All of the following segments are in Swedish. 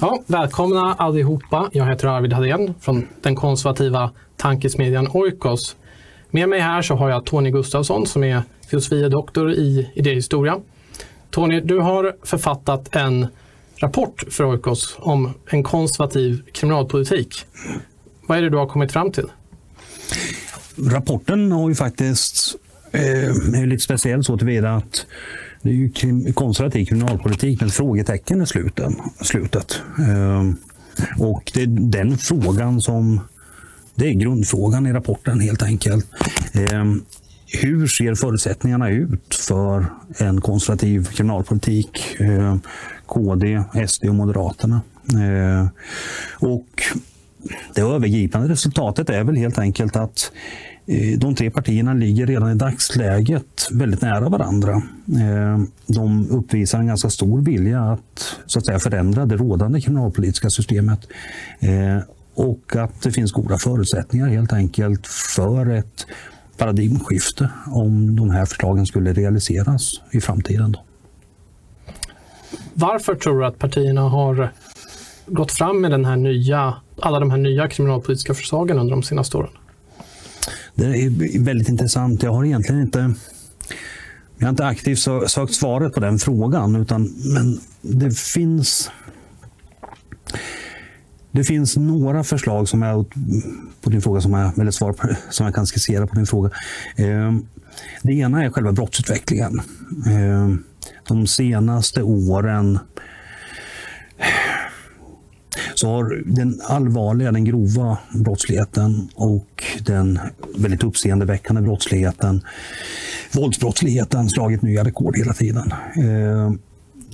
Ja, välkomna allihopa. Jag heter Arvid Hadén från den konservativa tankesmedjan Oikos. Med mig här så har jag Tony Gustafsson som är filosofie doktor i idéhistoria. Tony, du har författat en rapport för Oikos om en konservativ kriminalpolitik. Vad är det du har kommit fram till? Rapporten har ju faktiskt eh, är lite speciell så tillvida att det är ju krim, konservativ kriminalpolitik med frågetecken i sluten, slutet. Ehm, och det är den frågan som det är grundfrågan i rapporten helt enkelt. Ehm, hur ser förutsättningarna ut för en konservativ kriminalpolitik? Ehm, KD, SD och Moderaterna. Och det övergripande resultatet är väl helt enkelt att Eh, de tre partierna ligger redan i dagsläget väldigt nära varandra. Eh, de uppvisar en ganska stor vilja att, så att säga, förändra det rådande kriminalpolitiska systemet. Eh, och att det finns goda förutsättningar helt enkelt för ett paradigmskifte om de här förslagen skulle realiseras i framtiden. Då. Varför tror du att partierna har gått fram med den här nya, alla de här nya kriminalpolitiska förslagen under de senaste åren? Det är väldigt intressant. Jag har egentligen inte jag har inte aktivt sökt svaret på den frågan, utan, men det finns det finns några förslag som jag, på din fråga som jag, eller svar på, som jag kan skissera på din fråga. Ehm, det ena är själva brottsutvecklingen. Ehm, de senaste åren så har den allvarliga, den grova brottsligheten och den väldigt uppseendeväckande brottsligheten, våldsbrottsligheten, slagit nya rekord hela tiden. Eh,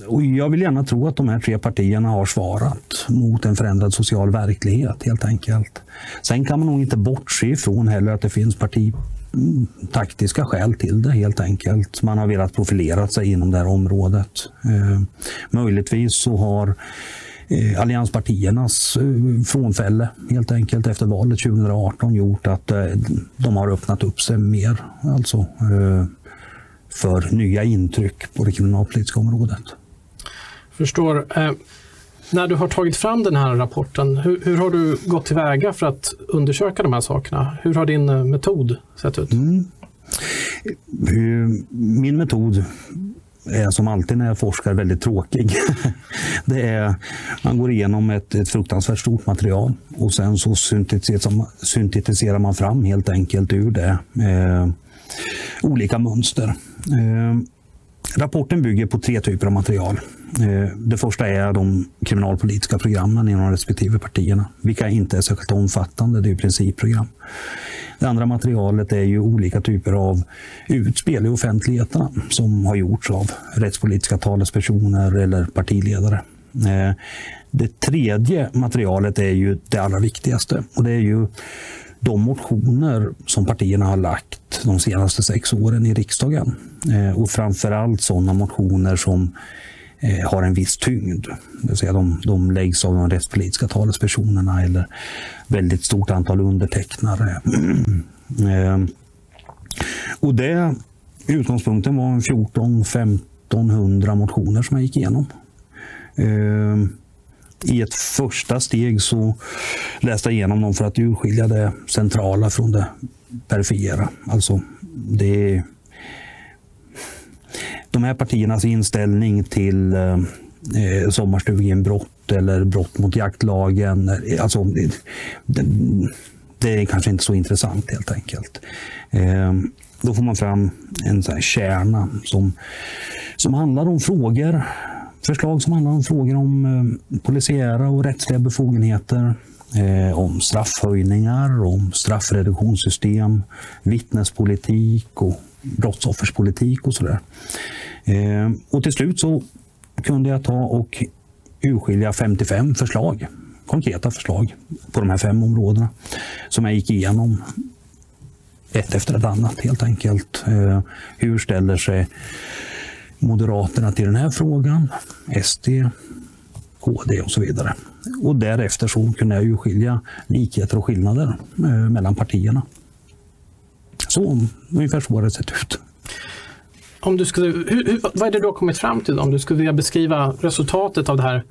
och jag vill gärna tro att de här tre partierna har svarat mot en förändrad social verklighet helt enkelt. Sen kan man nog inte bortse ifrån heller att det finns partitaktiska mm, skäl till det helt enkelt. Man har velat profilera sig inom det här området. Eh, möjligtvis så har eh, allianspartiernas eh, frånfälle helt enkelt efter valet 2018 gjort att eh, de har öppnat upp sig mer. Alltså eh, för nya intryck på det kriminalpolitiska området. Förstår. Eh, när du har tagit fram den här rapporten, hur, hur, har du gått tillväga för att undersöka de här sakerna? Hur har din eh, metod sett ut? Mm. Min metod är som alltid när jag forskar väldigt tråkig. Det är, man går igenom ett, ett fruktansvärt stort material och sen så syntetiserar, man fram helt enkelt ur det eh, olika mönster. Eh, Rapporten bygger på tre typer av material. Eh, det första är de kriminalpolitiska programmen inom respektive partierna, vilka inte är särskilt omfattande. Det är principprogram. Det andra materialet är ju olika typer av utspel i offentligheterna som har gjorts av rättspolitiska talespersoner eller partiledare. Eh, det tredje materialet är ju det allra viktigaste och det är ju de motioner som partierna har lagt de senaste sex åren i riksdagen. Eh, och framförallt sådana motioner som eh, har en viss tyngd. Det vill säga de, de läggs av de rättspolitiska talespersonerna eller väldigt stort antal undertecknare. Eh, och det, utgångspunkten var 14-1500 motioner som jag gick igenom. Eh, I ett första steg så läste jag igenom dem för att urskilja det centrala från det perifera. Alltså det de här partiernas inställning till eh, eh sommarstugeinbrott eller brott mot jaktlagen. Eh, alltså, det, det, är kanske inte så intressant helt enkelt. Eh, då får man fram en så här kärna som, som handlar om frågor Förslag som handlar om frågor om eh, polisiära och rättsliga befogenheter, eh, om straffhöjningar, om straffreduktionssystem, vittnespolitik och brottsofferspolitik och sådär. Eh, och till slut så kunde jag ta och urskilja 55 förslag, konkreta förslag på de här fem områdena som jag gick igenom ett efter ett annat helt enkelt. Eh, hur ställer sig Moderaterna till den här frågan, SD, KD och så vidare. Och därefter så kunde jag urskilja likheter och skillnader eh, mellan partierna. Så ungefär så har det sett ut. Om du skulle, hur, hur, vad är det du har kommit fram till om du skulle vilja beskriva resultatet av det här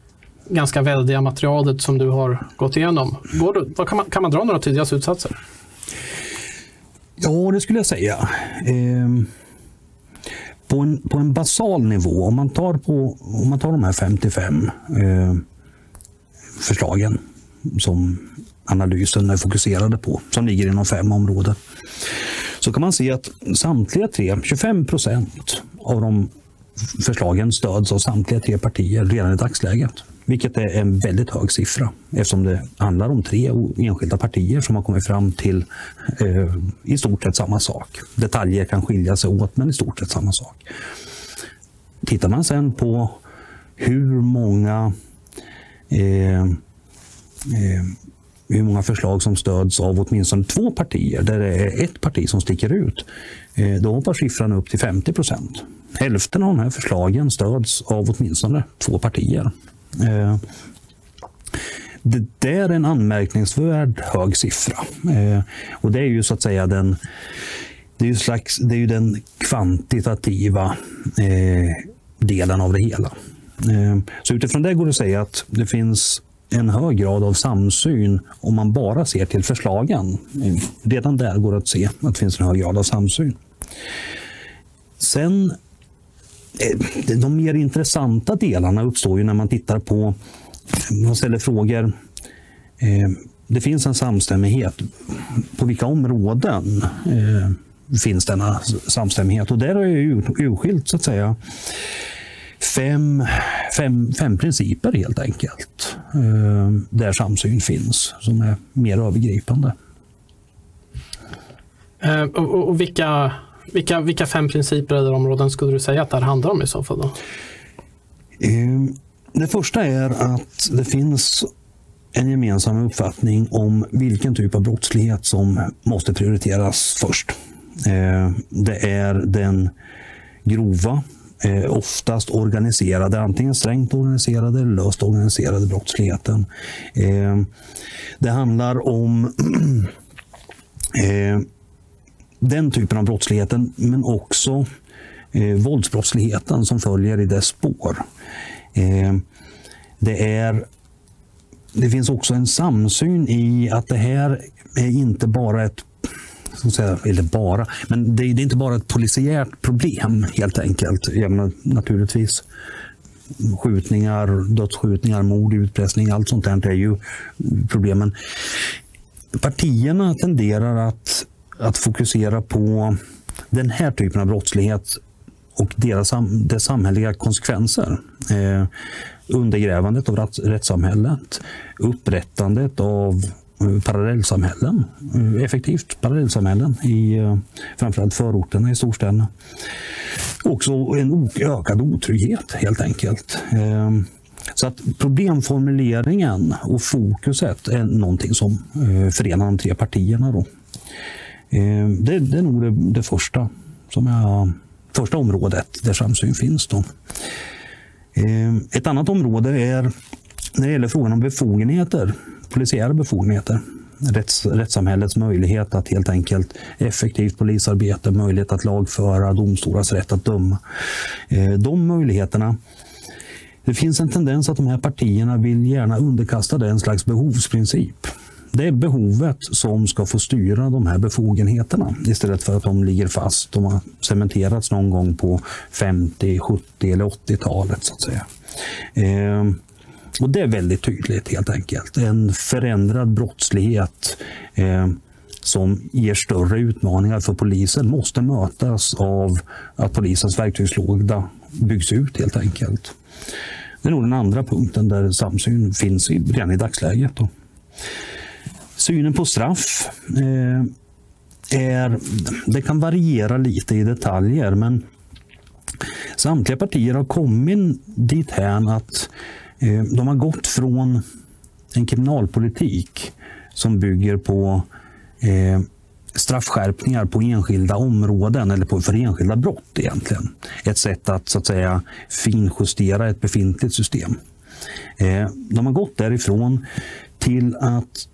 ganska väldiga materialet som du har gått igenom. Går du, vad kan, man, kan man dra några tydliga slutsatser? Ja, det skulle jag säga. Eh, på, en, på en basal nivå, om man tar, på, om man tar de här 55 eh, förslagen som analysen är fokuserade på, som ligger inom fem områden, så kan man se att samtliga tre, 25 procent av de förslagen stöds av samtliga tre partier redan i dagsläget. Vilket är en väldigt hög siffra eftersom det handlar om tre enskilda partier som har kommit fram till eh, i stort sett samma sak. Detaljer kan skilja sig åt, men i stort sett samma sak. Tittar man sen på hur många eh, eh, hur många förslag som stöds av åtminstone två partier, där det är ett parti som sticker ut, eh, då hoppar siffran upp till 50 procent. Hälften av de här förslagen stöds av åtminstone två partier. Eh, det där är en anmärkningsvärd hög siffra. Eh, och det är ju så att säga den, det är ju slags, det är ju den kvantitativa delen av det hela. Så utifrån det går det att säga att det finns en hög grad av samsyn om man bara ser till förslagen. Redan där går det att se att det finns en hög grad av samsyn. Sen eh, de mer intressanta delarna uppstår ju när man tittar på, man ställer frågor. Eh, det finns en samstämmighet. På vilka områden eh, finns denna samstämmighet? Och där har jag urskilt så att säga fem, fem, fem principer helt enkelt. Eh, där samsyn finns, som är mer övergripande. Eh, och, och vilka, vilka, vilka fem principer eller områden skulle du säga att det här handlar om i så fall? Då? Eh, det första är att det finns en gemensam uppfattning om vilken typ av brottslighet som måste prioriteras först. Det är den grova eh, oftast organiserade, antingen strängt organiserade eller löst organiserade brottsligheten. Eh, det handlar om eh, den typen av brottsligheten, men också eh, våldsbrottsligheten som följer i dess spår. Eh, det, är, det finns också en samsyn i att det här är inte bara ett så att säga, eller bara, men det, det är inte bara ett polisiärt problem helt enkelt. Menar, naturligtvis skjutningar, dödsskjutningar, mord, utpressning, allt sånt där är ju problemen. Partierna tenderar att, att fokusera på den här typen av brottslighet och deras, dess samhälleliga konsekvenser. Eh, undergrävandet av rättssamhället, upprättandet av parallellsamhällen, eh, effektivt parallellsamhällen i eh, framförallt förorterna i storstäderna. Också en ökad otrygghet helt enkelt. Eh, så att problemformuleringen och fokuset är någonting som förenar de tre partierna. Då. Det, det är nog det, det första, som jag, första området där samsyn finns. Då. Ett annat område är när det gäller frågan om befogenheter polisiära befogenheter. Rätts, rättssamhällets möjlighet att helt enkelt effektivt polisarbete, möjlighet att lagföra, domstolars rätt att döma. Eh, de möjligheterna det finns en tendens att de här partierna vill gärna underkasta det en slags behovsprincip. Det är behovet som ska få styra de här befogenheterna istället för att de ligger fast. De har cementerats någon gång på 50, 70 eller 80-talet. så att säga. Eh, och Det är väldigt tydligt helt enkelt. En förändrad brottslighet eh, som ger större utmaningar för polisen måste mötas av att polisens verktygslåda byggs ut helt enkelt. Det är nog den andra punkten där samsyn finns redan i dagsläget. Då. Synen på straff eh, är, det kan variera lite i detaljer men samtliga partier har kommit dithän att Eh, de har gått från en kriminalpolitik som bygger på eh, straffskärpningar på enskilda områden eller på, för enskilda brott egentligen. Ett sätt att så att säga finjustera ett befintligt system. Eh, de har gått därifrån till att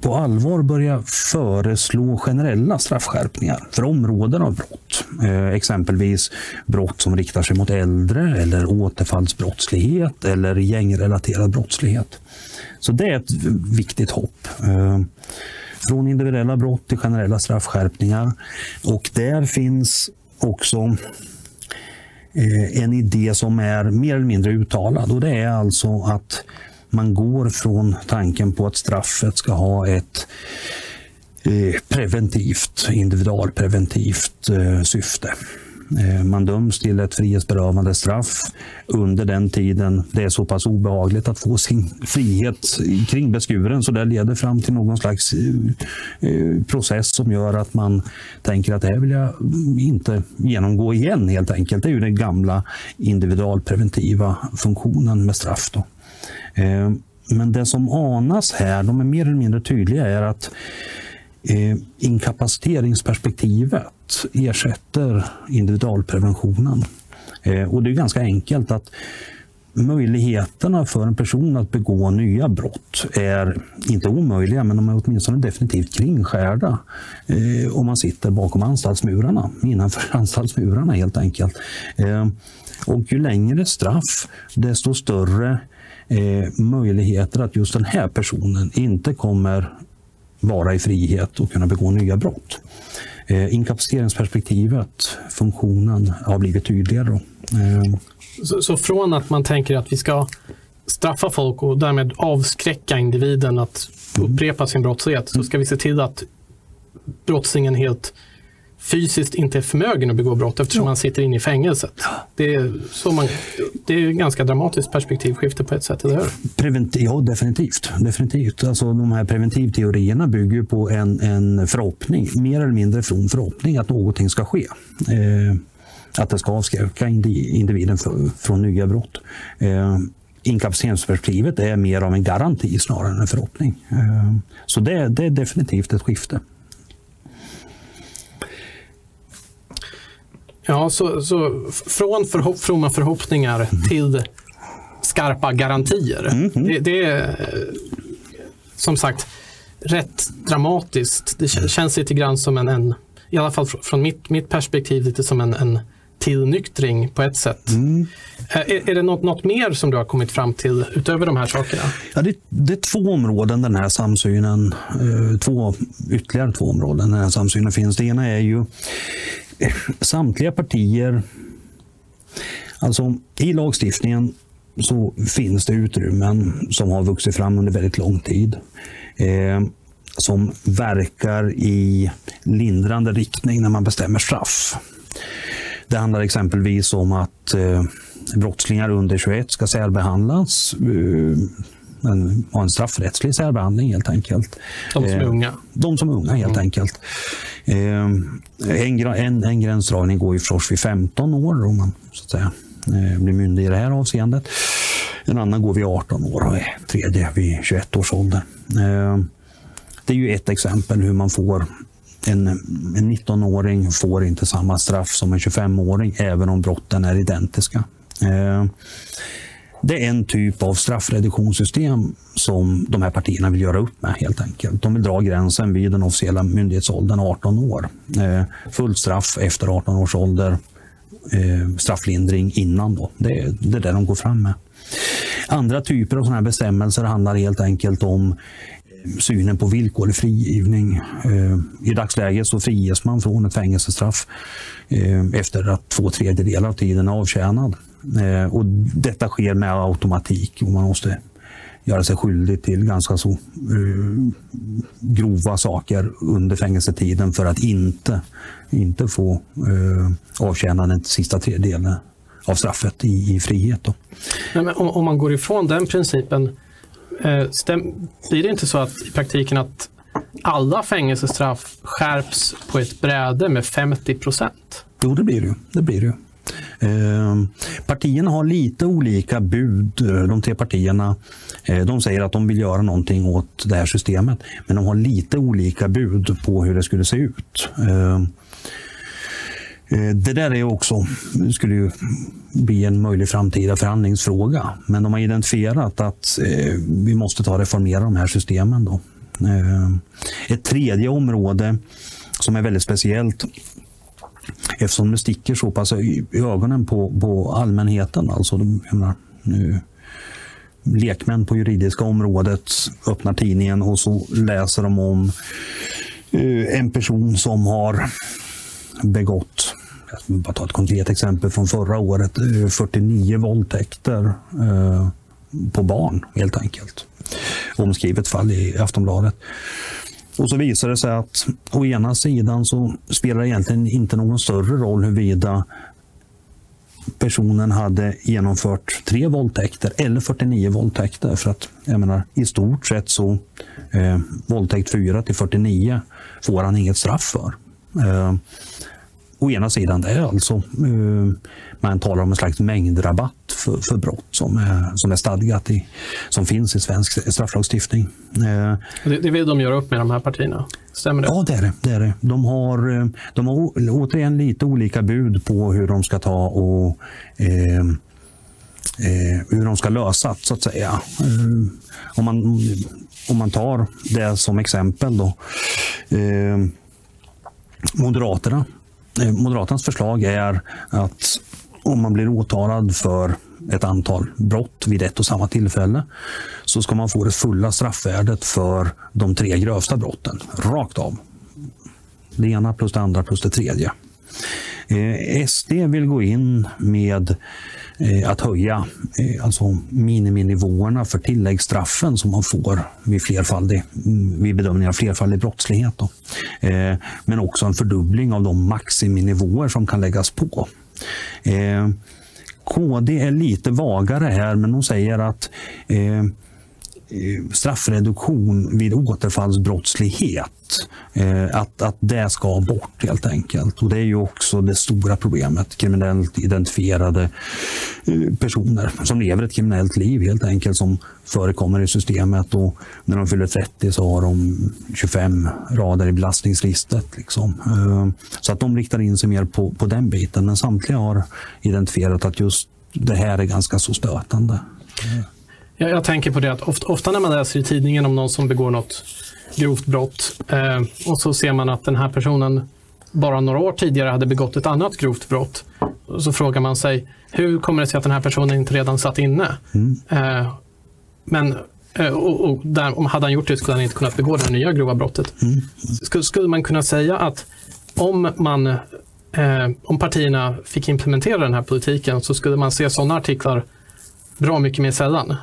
på allvar börja föreslå generella straffskärpningar för områden av brott. Eh, exempelvis brott som riktar sig mot äldre eller återfallsbrottslighet eller gängrelaterad brottslighet. Så det är ett viktigt hopp. Eh, från individuella brott till generella straffskärpningar. Och där finns också eh, en idé som är mer eller mindre uttalad och det är alltså att man går från tanken på att straffet ska ha ett eh, preventivt, individualpreventivt eh, syfte. Eh, man döms till ett frihetsberövande straff under den tiden det är så pass obehagligt att få sin frihet kringbeskuren så det leder fram till någon slags process som gör att man tänker att det här vill jag inte genomgå igen helt enkelt. Det är ju den gamla individualpreventiva funktionen med straff. Då. Ehm, men det som anas här, de är mer eller mindre tydliga, är att ehm, inkapaciteringsperspektivet ersätter individualpreventionen. Ehm, och det är ganska enkelt att möjligheterna för en person att begå nya brott är inte omöjliga, men de är åtminstone definitivt kringskärda eh, om man sitter bakom anstaltsmurarna, innanför anstaltsmurarna helt enkelt. Eh, och ju längre straff, desto större eh, möjligheter att just den här personen inte kommer vara i frihet och kunna begå nya brott. Eh, inkapaciteringsperspektivet, funktionen, har blivit tydligare. Eh. Så, så, från att man tänker att vi ska straffa folk och därmed avskräcka individen att upprepa sin brottslighet, så ska vi se till att brottslingen helt fysiskt inte är förmögen att begå brott eftersom man sitter inne i fängelset. Det är, så man, det är ett ganska dramatiskt perspektivskifte på ett sätt, eller hur? Prevent ja, definitivt. definitivt. Alltså, de här preventivteorierna bygger på en, en förhoppning, mer eller mindre from förhoppning att någonting ska ske. Eh, att det ska avskräcka individen från nya brott. Eh, inkapaciteringsperspektivet är mer av en garanti snarare än en förhoppning. Eh, så det, det är definitivt ett skifte. Ja, så, så från förhopp, fromma förhoppningar mm. till skarpa garantier. Mm. Det, det, är som sagt rätt dramatiskt. Det känns lite grann som en, en i alla fall från mitt, mitt perspektiv, lite som en, en tillnyktring på ett sätt. Mm. Är, är, det något, något mer som du har kommit fram till utöver de här sakerna? Ja, det, det är två områden den här samsynen, eh, två, ytterligare två områden den här samsynen finns. Det ena är ju samtliga partier, alltså i lagstiftningen så finns det utrymmen som har vuxit fram under väldigt lång tid. Eh, som verkar i lindrande riktning när man bestämmer straff. Det handlar exempelvis om att eh, brottslingar under 21 ska särbehandlas. Eh, en, ha en straffrättslig särbehandling helt enkelt. De som är eh, unga? De som är unga helt mm. enkelt. Eh, en, en, en gränsdragning går ju förstås vid 15 år om man så att säga, eh, blir myndig i det här avseendet. En annan går vid 18 år och en tredje vid 21 års ålder. Det är ju ett exempel hur man får en, en 19-åring får inte samma straff som en 25-åring även om brotten är identiska. Eh, det är en typ av straffreduktionssystem som de här partierna vill göra upp med helt enkelt. De vill dra gränsen vid den officiella myndighetsåldern 18 år. Eh, fullt straff efter 18 års ålder. Eh, strafflindring innan då. Det, är, det de går fram med. Andra typer av sådana här bestämmelser handlar helt enkelt om synen på villkorlig frigivning. Eh, I dagsläget så friges man från ett fängelsestraff eh, efter att två tredjedelar av tiden är avtjänad. Eh, och detta sker med automatik och man måste göra sig skyldig till ganska så grova saker under fängelsetiden för att inte, inte få avtjäna den sista tredjedelen av straffet i, i frihet. Då. Men om, om, man går ifrån den principen, Eh, blir det inte så att i praktiken att alla fängelsestraff skärps på ett bräde med 50 procent? Jo, det blir det. det, blir det. Eh, partierna har lite olika bud, de tre partierna. Eh, de säger att de vill göra någonting åt det här systemet, men de har lite olika bud på hur det skulle se ut. Eh, Eh, det där är också, skulle ju bli en möjlig framtida förhandlingsfråga. Men de har identifierat att eh, vi måste ta och reformera de här systemen. Då. Eh, ett tredje område som är väldigt speciellt eftersom det sticker så pass i ögonen på, på allmänheten. Alltså, jag menar, nu, lekmän på juridiska området öppnar tidningen och så läser de om en person som har begått jag ska bara ta ett konkret exempel från förra året. 49 våldtäkter eh, på barn helt enkelt. Omskrivet fall i Aftonbladet. Och så visar det sig att å ena sidan så spelar det egentligen inte någon större roll huruvida personen hade genomfört tre våldtäkter eller 49 våldtäkter. För att jag menar, i stort sett så eh, våldtäkt 4 till 49 får han inget straff för. Eh, å ena sidan det alltså. Eh, man talar om en slags mängdrabatt för, för brott som är, som är stadgat i, som finns i svensk strafflagstiftning. Eh, det, det vill de göra upp med de här partierna? Stämmer det? Ja, det är det. det, är det. De, har, eh, de har återigen lite olika bud på hur de ska ta och eh, eh, hur de ska lösa så att säga. Eh, om, man, om man tar det som exempel då. Eh, Moderaterna Eh, Moderaternas förslag är att om man blir åtalad för ett antal brott vid ett och samma tillfälle så ska man få det fulla straffvärdet för de tre grövsta brotten, rakt av. Det ena plus det andra plus det tredje. Eh, SD vill gå in med Eh, att höja eh, alltså miniminivåerna för tilläggsstraffen som man får vid, flerfaldig, mm, vid bedömning av flerfaldig brottslighet. Då. Eh, men också en fördubbling av de maximinivåer som kan läggas på. Eh, KD är lite vagare här, men de säger att eh, Eh, straffreduktion vid återfallsbrottslighet. Eh, att, att det ska bort helt enkelt. Och Det är ju också det stora problemet. Kriminellt identifierade eh, personer som lever ett kriminellt liv helt enkelt som förekommer i systemet. Och när de fyller 30 så har de 25 rader i belastningsregistret. Liksom. Så att de riktar in sig mer på, på den biten. Men samtliga har identifierat att just det här är ganska så stötande. Jag, jag tänker på det att ofta, ofta, när man läser i tidningen om någon som begår något grovt brott eh, och så ser man att den här personen bara några år tidigare hade begått ett annat grovt brott. Så frågar man sig, hur kommer det sig att den här personen inte redan satt inne? Mm. Eh, men eh, och, och där, om hade han gjort det skulle han inte kunnat begå det här nya grova brottet. Mm. Skulle, skulle man kunna säga att om man eh, om partierna fick implementera den här politiken så skulle man se sådana artiklar bra mycket mer sällan?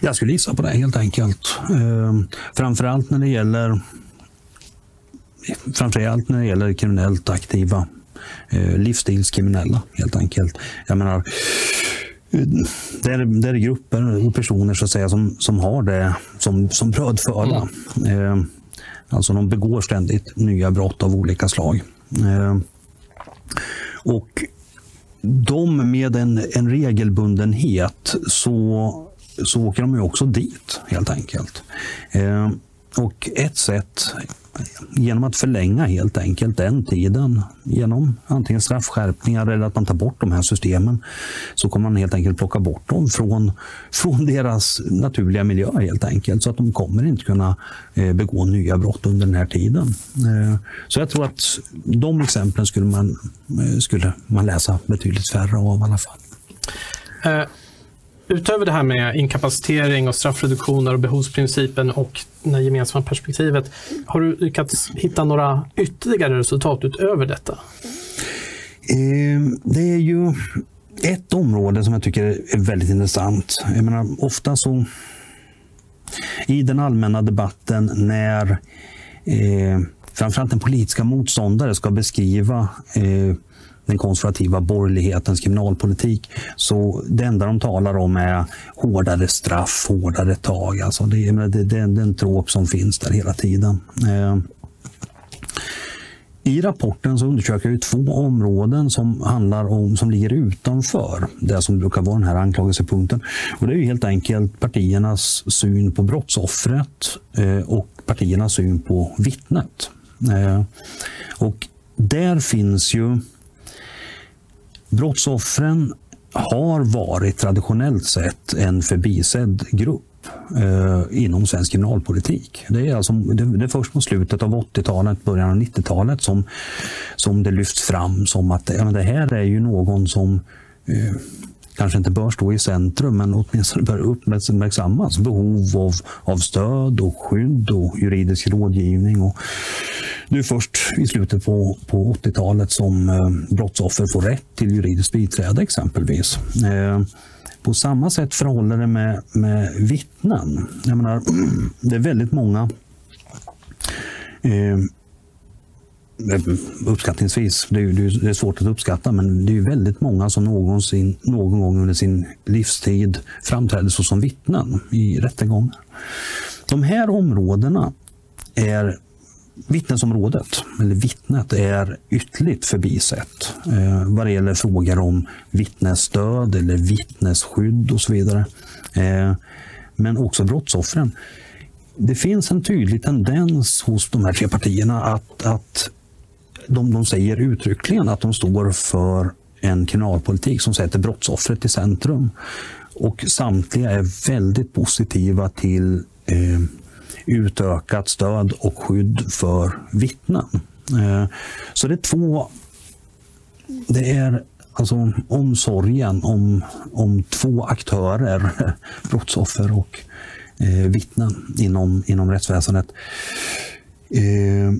Jag skulle gissa på det helt enkelt. Eh, framförallt när det gäller framförallt när det gäller kriminellt aktiva eh, livsstilskriminella helt enkelt. Jag menar, det är, det är grupper och personer så att säga, som, som har det som, som brödföda. Mm. Eh, alltså de begår ständigt nya brott av olika slag. Eh, och de med en, en regelbundenhet så så åker de ju också dit helt enkelt. Eh, och ett sätt genom att förlänga helt enkelt den tiden genom antingen straffskärpningar eller att man tar bort de här systemen så kommer man helt enkelt plocka bort dem från, från deras naturliga miljö helt enkelt så att de kommer inte kunna eh, begå nya brott under den här tiden. Ehm, så jag tror att de exemplen skulle man, eh, skulle man läsa betydligt färre av i alla fall eh, utöver det här med inkapacitering och straffreduktioner och behovsprincipen och det gemensamma perspektivet, har du lyckats hitta några ytterligare resultat utöver detta? Ehm, det är ju ett område som jag tycker är väldigt intressant. Jag menar, ofta så i den allmänna debatten när eh, framförallt en politiska motståndare ska beskriva eh, den konservativa borgerlighetens kriminalpolitik. Så det enda de talar om är hårdare straff, hårdare tag. Alltså det, det, det, det är en trop som finns där hela tiden. Eh, i rapporten så undersöker jag två områden som handlar om som ligger utanför det som brukar vara den här anklagelsepunkten. Och det är helt enkelt partiernas syn på brottsoffret eh, och partiernas syn på vittnet. Eh, och där finns ju Brottsoffren har varit traditionellt sett en förbisedd grupp. eh, inom svensk kriminalpolitik. Det är, alltså, det, det är först mot slutet av 80-talet, början av 90-talet som, som det lyfts fram som att ja, men det här är ju någon som eh, kanske inte bör stå i centrum, men åtminstone bör uppmärksammas. Behov av, av stöd och skydd och juridisk rådgivning. Och det är först i slutet på, på 80-talet som eh, brottsoffer får rätt till juridiskt biträde exempelvis. Eh, på samma sätt förhåller det med, med vittnen. Jag menar, det är väldigt många eh, uppskattningsvis, det är, det är svårt att uppskatta, men det är väldigt många som någonsin, någon gång under sin livstid framträder såsom vittnen i rättegångar. De här områdena är Vittnesområdet, eller vittnet, är ytterligt förbisett eh, vad det gäller frågor om vittnesstöd eller vittnesskydd och så vidare. Eh, men också brottsoffren. Det finns en tydlig tendens hos de här tre partierna att, att de, de säger uttryckligen att de står för en kriminalpolitik som sätter brottsoffret i centrum. Och samtliga är väldigt positiva till eh, utökat stöd och skydd för vittnen. Eh, så det är två... Det är alltså omsorgen om, om två aktörer, brottsoffer och eh, vittnen inom, inom rättsväsendet. Eh,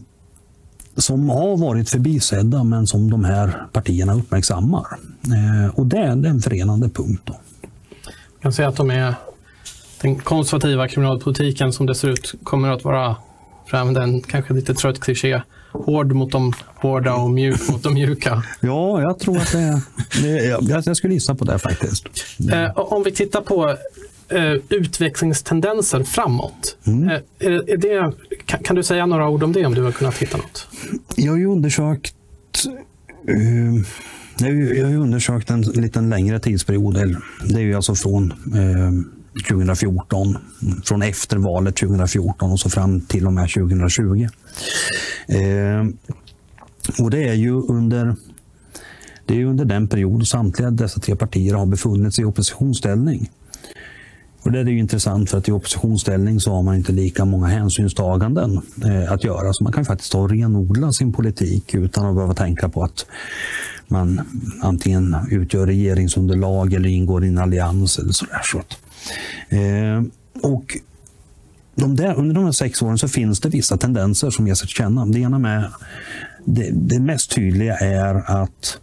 som har varit förbisedda men som de här partierna uppmärksammar. Eh, och det är en förenande punkt. Då. Jag kan säga att de är den konservativa kriminalpolitiken som det ser ut kommer att vara, för att använda en kanske lite trött kliché, hård mot de hårda och mjuk mot de mjuka. Ja, jag tror att det, det jag, jag skulle gissa på det faktiskt. Eh, om vi tittar på eh, utvecklingstendenser framåt. Mm. Är, är det, kan, kan, du säga några ord om det om du har kunnat hitta något? Jag har ju undersökt uh, jag har ju undersökt en liten längre tidsperiod. Det är ju alltså från eh, 2014, från efter valet 2014 och så fram till och med 2020. Eh, och det är ju under det är under den period samtliga dessa tre partier har befunnit sig i oppositionsställning. Och det är ju intressant för att i oppositionsställning så har man inte lika många hänsynstaganden eh, att göra. Så man kan faktiskt ta och renodla sin politik utan att behöva tänka på att man antingen utgör regeringsunderlag eller ingår i en allians eller sådär. Så eh, och de där, under de här sex åren så finns det vissa tendenser som ger sig till känna. Det ena med det, det mest tydliga är att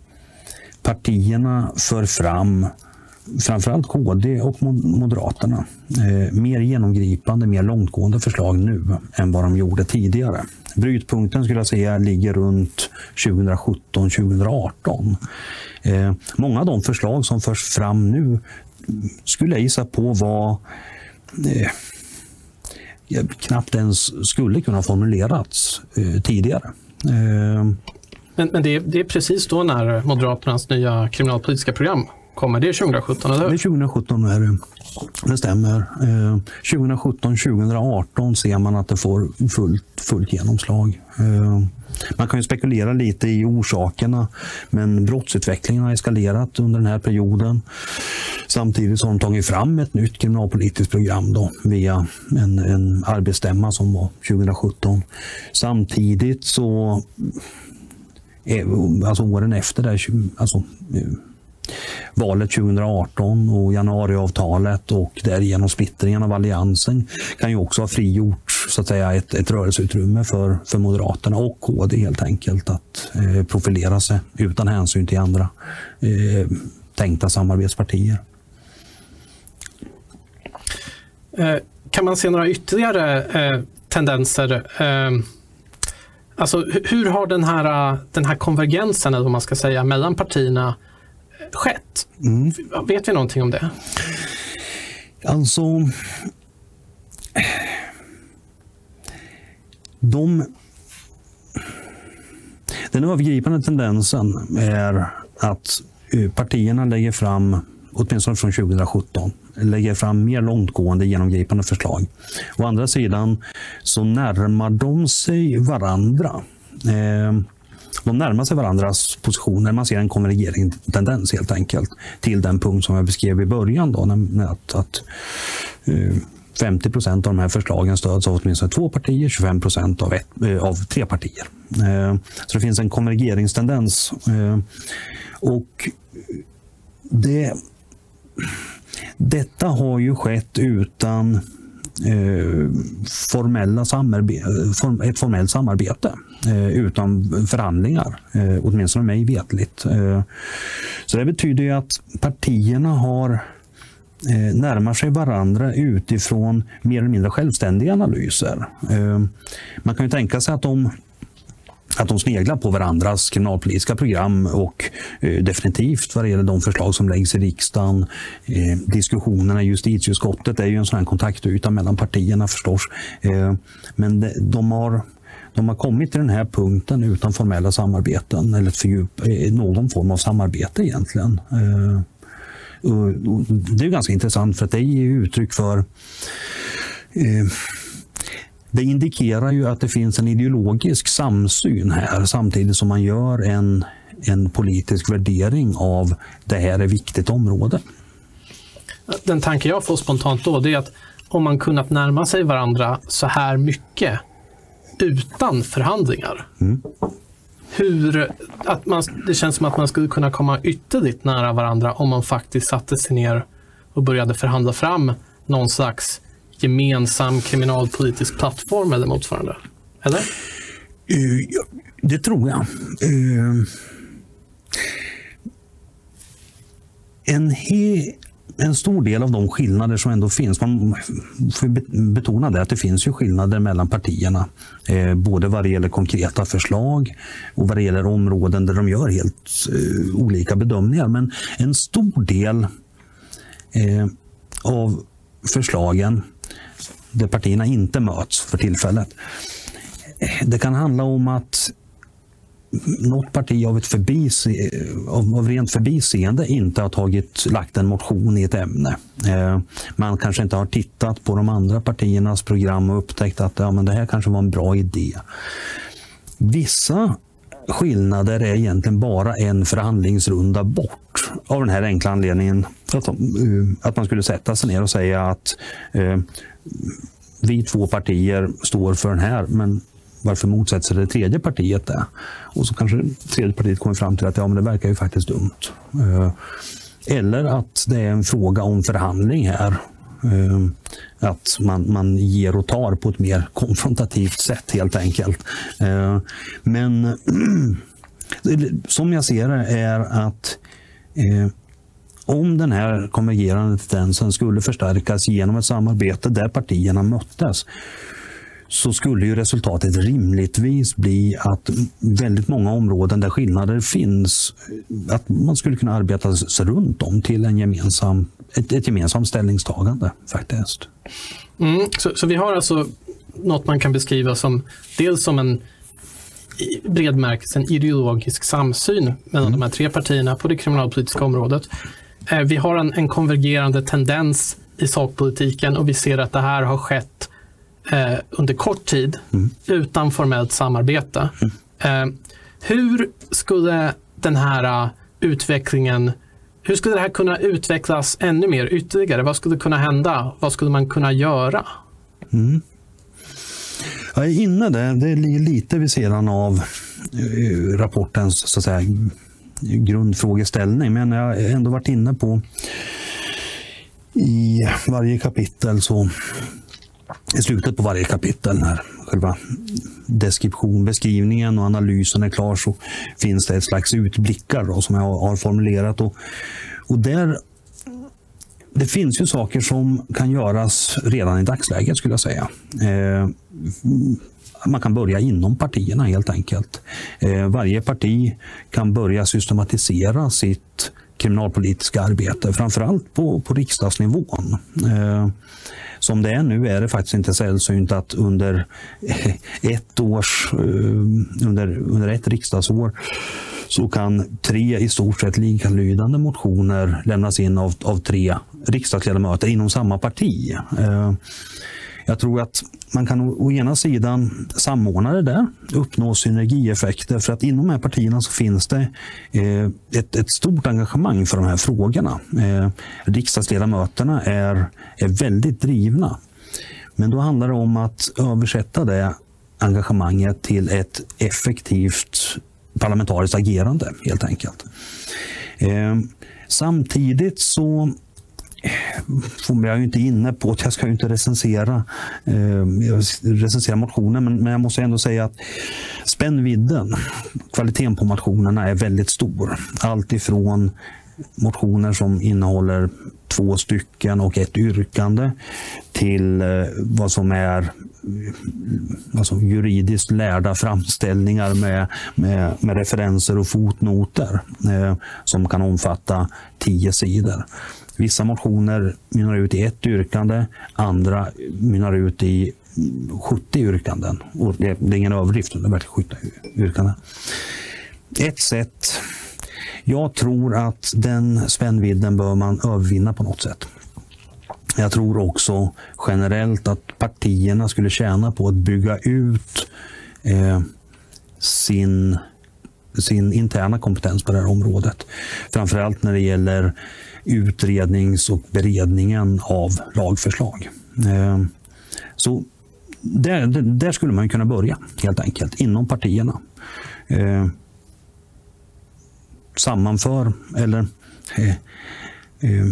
partierna för fram framförallt KD och Moderaterna eh, mer genomgripande, mer långtgående förslag nu än vad de gjorde tidigare. Brytpunkten skulle jag säga ligger runt 2017-2018. Eh, många av de förslag som förs fram nu skulle jag gissa på var eh, knappt ens skulle kunna formulerats eh, tidigare. Eh, men, men det, är, det, är, precis då när Moderaternas nya kriminalpolitiska program kommer. Det är 2017, eller hur? Det är 2017, är det. det stämmer. Eh, 2017-2018 ser man att det får fullt, fullt genomslag. Eh, man kan ju spekulera lite i orsakerna, men brottsutvecklingen har eskalerat under den här perioden. Samtidigt som de tagit fram ett nytt kriminalpolitiskt program då, via en, en arbetsstämma som var 2017. Samtidigt så, eh, alltså åren efter det, alltså, valet 2018 och januariavtalet och därigenom splittringen av alliansen kan ju också ha frigjort så att säga, ett, ett rörelseutrymme för, för Moderaterna och KD helt enkelt att eh, profilera sig utan hänsyn till andra eh, tänkta samarbetspartier. Eh, kan man se några ytterligare eh, tendenser? Eh, alltså, hur har den här, den här konvergensen, eller vad man ska säga, mellan partierna skett? Mm. Vet vi någonting om det? Alltså... De... Den övergripande tendensen är att partierna lägger fram, åtminstone från 2017, lägger fram mer långtgående genomgripande förslag. Å andra sidan så närmar de sig varandra. Eh, de närmar sig varandras positioner. Man ser en konvergeringstendens helt enkelt till den punkt som jag beskrev i början. Då, att, att eh, uh, 50 procent av de här förslagen stöds av åtminstone två partier, 25 procent av, eh, av tre partier. Eh, så det finns en konvergeringstendens. Och det, detta har ju skett utan Eh, formella samarbete, ett formellt samarbete eh, utan förhandlingar, eh, åtminstone mig vetligt. Så det betyder ju att partierna har närmar sig varandra utifrån mer eller mindre självständiga analyser. Man kan ju tänka sig att de att de sneglar på varandras kriminalpolitiska program och eh, definitivt vad det gäller de förslag som läggs i riksdagen. Eh, diskussionerna i justitieutskottet är ju en sån här kontaktyta mellan partierna förstås. Eh, men de, de har de har kommit till den här punkten utan formella samarbeten eller fördjup, eh, någon form av samarbete egentligen. Eh, det är ganska intressant för att det ger uttryck för eh, det indikerar ju att det finns en ideologisk samsyn här samtidigt som man gör en, en politisk värdering av det här är viktigt område. Den tanke jag får spontant då det är att om man kunnat närma sig varandra så här mycket utan förhandlingar. Mm. Hur, att man, det känns som att man skulle kunna komma ytterligt nära varandra om man faktiskt satte sig ner och började förhandla fram någon slags gemensam kriminalpolitisk plattform eller motsvarande? Eller? Uh, det tror jag. Uh, en, he, en stor del av de skillnader som ändå finns, man får betona det att det finns ju skillnader mellan partierna. Eh, både vad det gäller konkreta förslag och vad det gäller områden där de gör helt olika bedömningar. Men en stor del av förslagen där partierna inte möts för tillfället. Det kan handla om att något parti av, ett förbise, av, av rent förbiseende inte har tagit, lagt en motion i ett ämne. Eh, man kanske inte har tittat på de andra partiernas program och upptäckt att ja, men det här kanske var en bra idé. Vissa skillnader är egentligen bara en förhandlingsrunda bort. Av den här enkla anledningen att, de, eh, att man skulle sätta sig ner och säga att eh, vi två partier står för den här, men varför motsätter sig det tredje partiet det? Och så kanske tredje partiet kommer fram till att ja, men det verkar ju faktiskt dumt. Eh, eller att det är en fråga om förhandling här. Eh, att man, man ger och tar på ett mer konfrontativt sätt helt enkelt. Eh, men som jag ser det är att om den här konvergerande tendensen skulle förstärkas genom ett samarbete där partierna möttes så skulle ju resultatet rimligtvis bli att väldigt många områden där skillnader finns, att man skulle kunna arbeta sig runt dem till en gemensam, ett, ett gemensamt ställningstagande faktiskt. Mm, så, så, vi har alltså något man kan beskriva som dels som en bred märkelse en ideologisk samsyn mellan mm. de här tre partierna på det kriminalpolitiska området. Eh, vi har en, en konvergerande tendens i sakpolitiken och vi ser att det här har skett eh, under kort tid mm. utan formellt samarbete. Mm. Eh, hur skulle den här uh, utvecklingen hur skulle det här kunna utvecklas ännu mer ytterligare? Vad skulle kunna hända? Vad skulle man kunna göra? Mm. Jag är inne där. Det ligger lite vid sidan av uh, rapportens så att säga, grundfrågeställning. Men jag har ändå varit inne på i varje kapitel så i slutet på varje kapitel när själva deskription, beskrivningen och analysen är klar så finns det ett slags utblickar då, som jag har formulerat. Och, och där, det finns ju saker som kan göras redan i dagsläget skulle jag säga. Eh, man kan börja inom partierna helt enkelt. Eh, varje parti kan börja systematisera sitt kriminalpolitiska arbete, framförallt på, på riksdagsnivån. Eh, som det är nu är det faktiskt inte sällsynt att under ett års, eh, under, under ett riksdagsår så kan tre i stort sett likalydande motioner lämnas in av, av tre riksdagsledamöter inom samma parti. Eh, jag tror att man kan å ena sidan samordna det där, uppnå synergieffekter för att inom de här partierna så finns det eh, ett, ett stort engagemang för de här frågorna. Eh, riksdagsledamöterna är, är väldigt drivna. Men då handlar det om att översätta det engagemanget till ett effektivt parlamentariskt agerande helt enkelt. Eh, samtidigt så får jag ju inte inne på att jag ska ju inte recensera, eh, recensera motionen, men, men jag måste ändå säga att spännvidden, kvaliteten på motionerna är väldigt stor. Allt ifrån motioner som innehåller två stycken och ett yrkande till eh, vad som är alltså juridiskt lärda framställningar med, med, med referenser och fotnoter eh, som kan omfatta tio sidor. Vissa motioner mynnar ut i ett yrkande, andra mynnar ut i 70 yrkanden. Och det, är ingen överdrift, det är verkligen 70 yrkanden. Ett sätt jag tror att den spännvidden bör man övervinna på något sätt. Jag tror också generellt att partierna skulle tjäna på att bygga ut eh, sin, sin interna kompetens på det här området. Framförallt när det gäller utrednings och beredningen av lagförslag. Eh, så där, där, skulle man kunna börja helt enkelt, inom partierna. Eh, sammanför eller eh,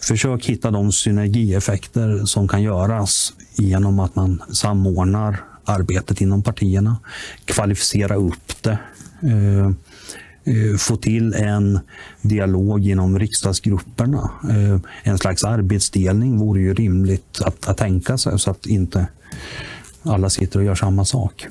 försök hitta de synergieffekter som kan göras genom att man samordnar arbetet inom partierna, kvalificera upp det, eh få till en dialog inom riksdagsgrupperna. Eh, en slags arbetsdelning vore ju rimligt att, att tänka sig så att inte alla sitter och gör samma sak.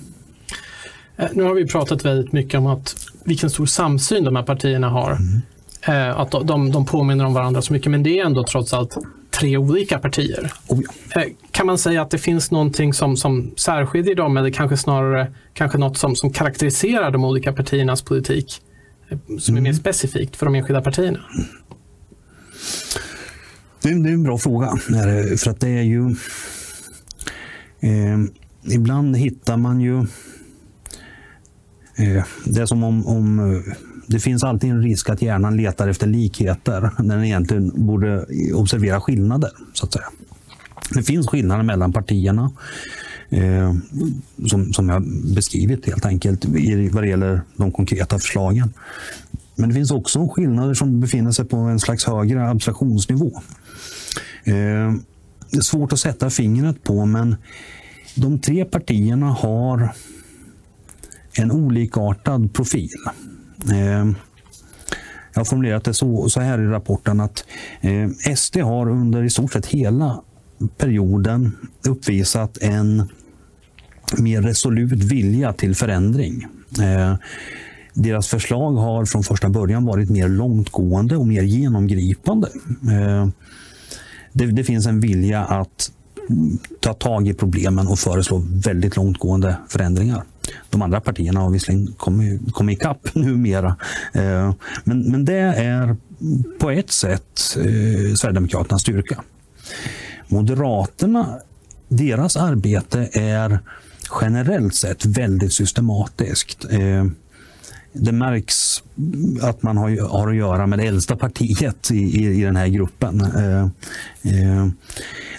Eh, nu har vi pratat väldigt mycket om att vilken stor samsyn de här partierna har. Mm. Eh, att de, de påminner om varandra så mycket, men det är ändå trots allt tre olika partier. Oh ja. eh, kan man säga att det finns någonting som, som särskiljer dem eller kanske snarare kanske något som, som karaktäriserar de olika partiernas politik eh, som mm. är mer mm. specifikt för de enskilda partierna? Det är, det är en bra fråga. För att det är ju... Eh, ibland hittar man ju Eh, det är som om, om eh, det finns alltid en risk att hjärnan letar efter likheter när den egentligen borde observera skillnader. så att säga. Det finns skillnader mellan partierna eh, som, som jag beskrivit helt enkelt vad det gäller de konkreta förslagen. Men det finns också skillnader som befinner sig på en slags högre abstraktionsnivå. Eh, det är svårt att sätta fingret på men de tre partierna har en olikartad profil. Eh, jag har formulerat det så, så här i rapporten att eh, SD har under i stort sett hela perioden uppvisat en mer resolut vilja till förändring. Eh, deras förslag har från första början varit mer långtgående och mer genomgripande. Eh, det, det finns en vilja att ta tag i problemen och föreslå väldigt långtgående förändringar. De andra partierna har visserligen kommit, kommit ikapp numera. Eh, men, men det är på ett sätt eh, Sverigedemokraternas styrka. Moderaterna, deras arbete är generellt sett väldigt systematiskt. Eh, det märks att man har, har att göra med det äldsta partiet i, i, i den här gruppen. Eh, eh,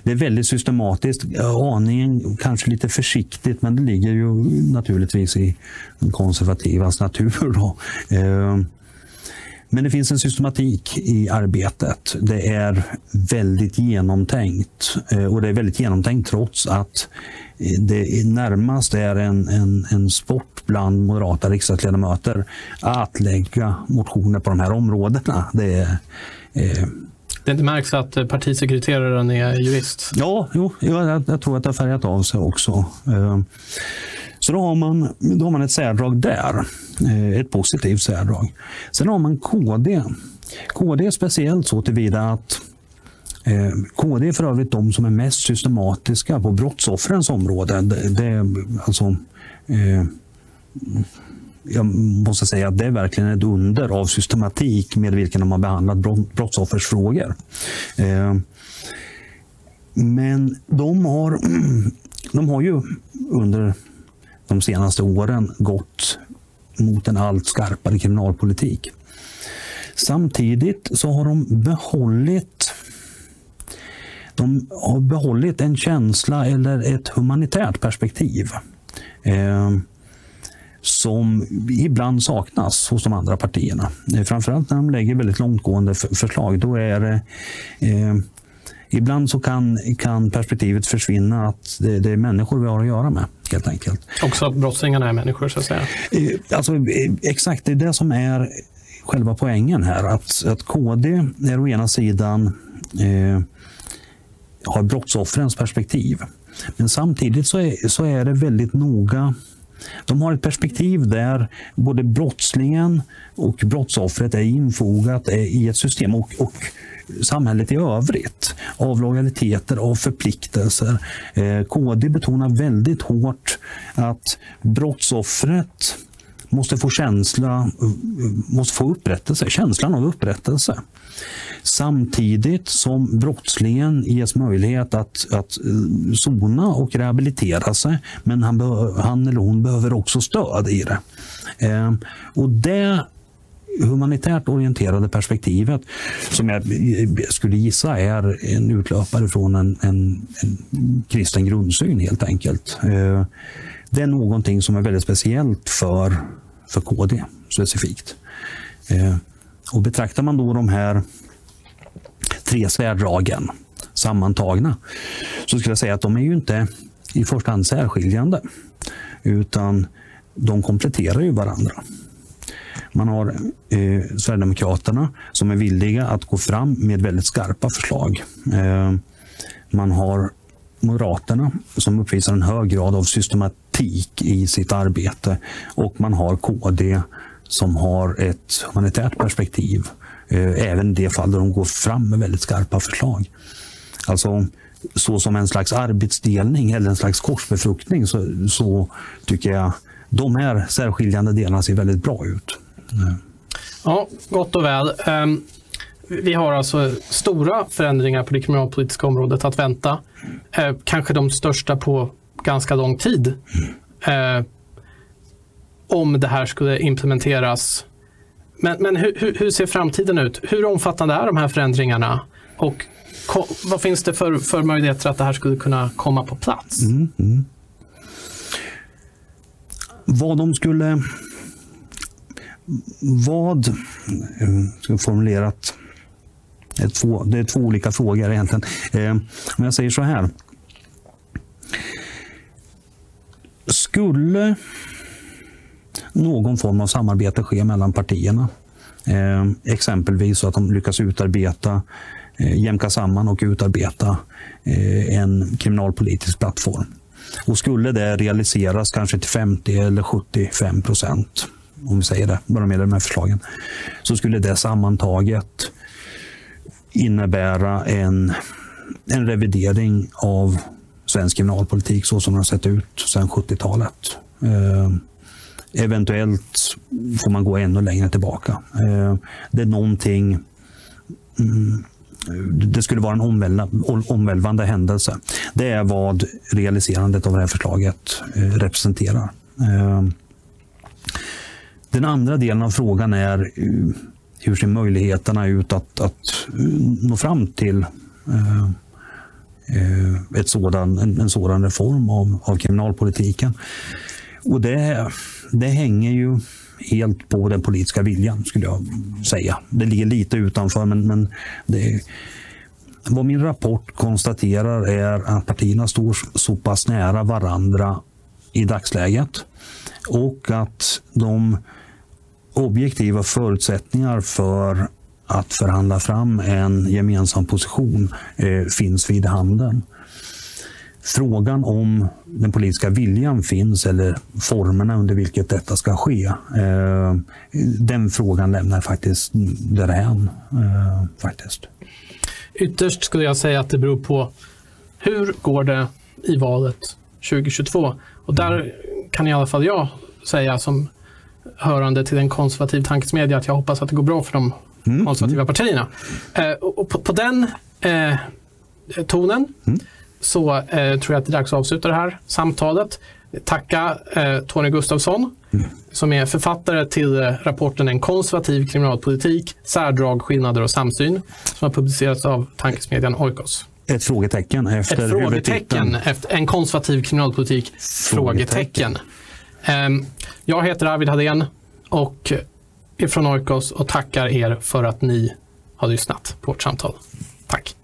det är väldigt systematiskt, aningen kanske lite försiktigt, men det ligger ju naturligtvis i den konservativas natur. Då. Men det finns en systematik i arbetet. Det är väldigt genomtänkt. Och det är väldigt genomtänkt trots att det närmast är en, en, en sport bland moderata riksdagsledamöter att lägga motioner på de här områdena. Det är, eh, det märks att partisekreteraren är jurist? Ja, jo, jag, jag tror att det har färgat av sig också. Eh, så då har, man, då har man ett särdrag där. Eh, ett positivt särdrag. Sen har man KD. KD är speciellt så tillvida att Eh, KD är för övrigt de som är mest systematiska på brottsoffrens område. Det, det är alltså, eh, jag måste säga att det är verkligen ett under av systematik med vilken de har behandlat brottsoffersfrågor. Eh, men de har, de har ju under de senaste åren gått mot en allt skarpare kriminalpolitik. Samtidigt så har de behållit de har behållit en känsla eller ett humanitärt perspektiv. Eh, som ibland saknas hos de andra partierna. Eh, framförallt när de lägger väldigt långtgående förslag. Då är det, eh, ibland så kan, kan perspektivet försvinna att det, det, är människor vi har att göra med. helt enkelt. Också att brottslingarna är människor så att säga? Eh, alltså, eh, exakt, det är det som är själva poängen här. Att, att KD är å ena sidan eh, har brottsoffrens perspektiv. Men samtidigt så är, så är det väldigt noga de har ett perspektiv där både brottslingen och brottsoffret är infogat i ett system och, och samhället i övrigt av lojaliteter, och förpliktelser. Eh, KD betonar väldigt hårt att brottsoffret måste få känsla, eh, måste få upprättelse, känslan av upprättelse. Samtidigt som brottslingen ges möjlighet att, att eh, sona och rehabilitera sig. Men han, han eller hon behöver också stöd i det. Eh, och det humanitärt orienterade perspektivet som jag skulle gissa är en utlöpare från en, en, en kristen grundsyn helt enkelt. Ehm, det är någonting som är väldigt speciellt för, för KD specifikt. Ehm, och betraktar man då de här tre svärdragen sammantagna så skulle jag säga att de är ju inte i första hand särskiljande utan de kompletterar ju varandra. Man har eh, Sverigedemokraterna som är villiga att gå fram med väldigt skarpa förslag. Eh, man har Moderaterna som uppvisar en hög grad av systematik i sitt arbete och man har KD som har ett humanitärt perspektiv. Eh, även i det fall där de går fram med väldigt skarpa förslag. Alltså så som en slags arbetsdelning eller en slags korsbefruktning så, så tycker jag de här särskiljande delarna ser väldigt bra ut. Ja, gott och väl. Ehm, vi har alltså stora förändringar på det kriminalpolitiska området att vänta. Eh, kanske de största på ganska lång tid. Mm. Om det här skulle implementeras. Men, men hur, hur, ser framtiden ut? Hur omfattande är de här förändringarna? Och vad finns det för, för möjligheter att det här skulle kunna komma på plats? Mm, mm. Vad de skulle vad, ska formulerat, det är, två, det är två olika frågor egentligen. Eh, om jag säger så här. Skulle någon form av samarbete ske mellan partierna, eh, exempelvis så att de lyckas utarbeta, eh, jämka samman och utarbeta eh, en kriminalpolitisk plattform. Och skulle det realiseras kanske till 50 eller 75 procent om vi säger det, bara med de här förslagen, så skulle det sammantaget innebära en, en revidering av svensk kriminalpolitik så som den har sett ut sedan 70-talet. Eventuellt får man gå ännu längre tillbaka. Eh, det är någonting mm, det skulle vara en omvälvande händelse. Det är vad realiserandet av det här förslaget eh, representerar. Eh, den andra delen av frågan är hur ser möjligheterna ut att, att nå fram till ett sådan, en, en sådan reform av, av kriminalpolitiken. Och det, det hänger ju helt på den politiska viljan, skulle jag säga. Det ligger lite utanför, men, men det, vad min rapport konstaterar är att partierna står så pass nära varandra i dagsläget och att de objektiva förutsättningar för att förhandla fram en gemensam position eh, finns vid handen. Frågan om den politiska viljan finns eller formerna under vilket detta ska ske, eh, den frågan lämnar faktiskt därhän. Eh, faktiskt. Ytterst skulle jag säga att det beror på hur går det i valet 2022? Och där kan i alla fall jag säga som hörande till en konservativ tankesmedja att jag hoppas att det går bra för de mm. konservativa mm. partierna. Eh, och på, på, den eh, tonen mm så eh, tror jag att det är dags att avsluta det här samtalet. Tacka eh, Tony Gustafsson mm. som är författare till eh, rapporten En konservativ kriminalpolitik, särdrag, skillnader och samsyn som har publicerats av tankesmedjan Oikos. Ett frågetecken efter Ett frågetecken efter En konservativ kriminalpolitik? Frågetecken. frågetecken. Ehm, jag heter Arvid Hadén och är från Oikos och tackar er för att ni har lyssnat på vårt samtal. Tack!